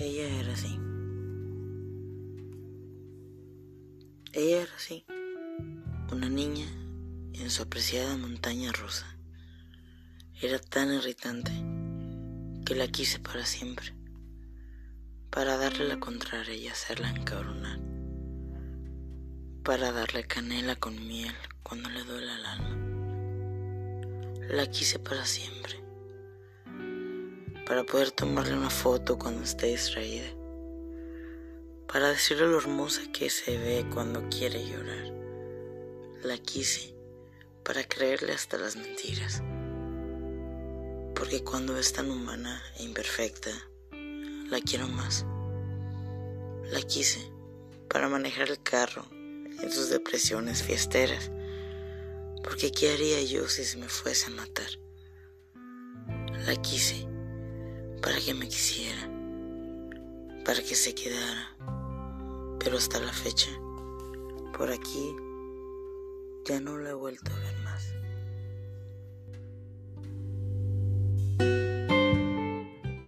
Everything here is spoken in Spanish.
Ella era así. Ella era así. Una niña en su apreciada montaña rusa. Era tan irritante que la quise para siempre, para darle la contraria y hacerla encabronar, para darle canela con miel cuando le duele el alma. La quise para siempre para poder tomarle una foto cuando esté distraída, para decirle lo hermosa que se ve cuando quiere llorar. La quise para creerle hasta las mentiras, porque cuando es tan humana e imperfecta, la quiero más. La quise para manejar el carro en sus depresiones fiesteras, porque ¿qué haría yo si se me fuese a matar? La quise para que me quisiera, para que se quedara. Pero hasta la fecha, por aquí, ya no lo he vuelto a ver más.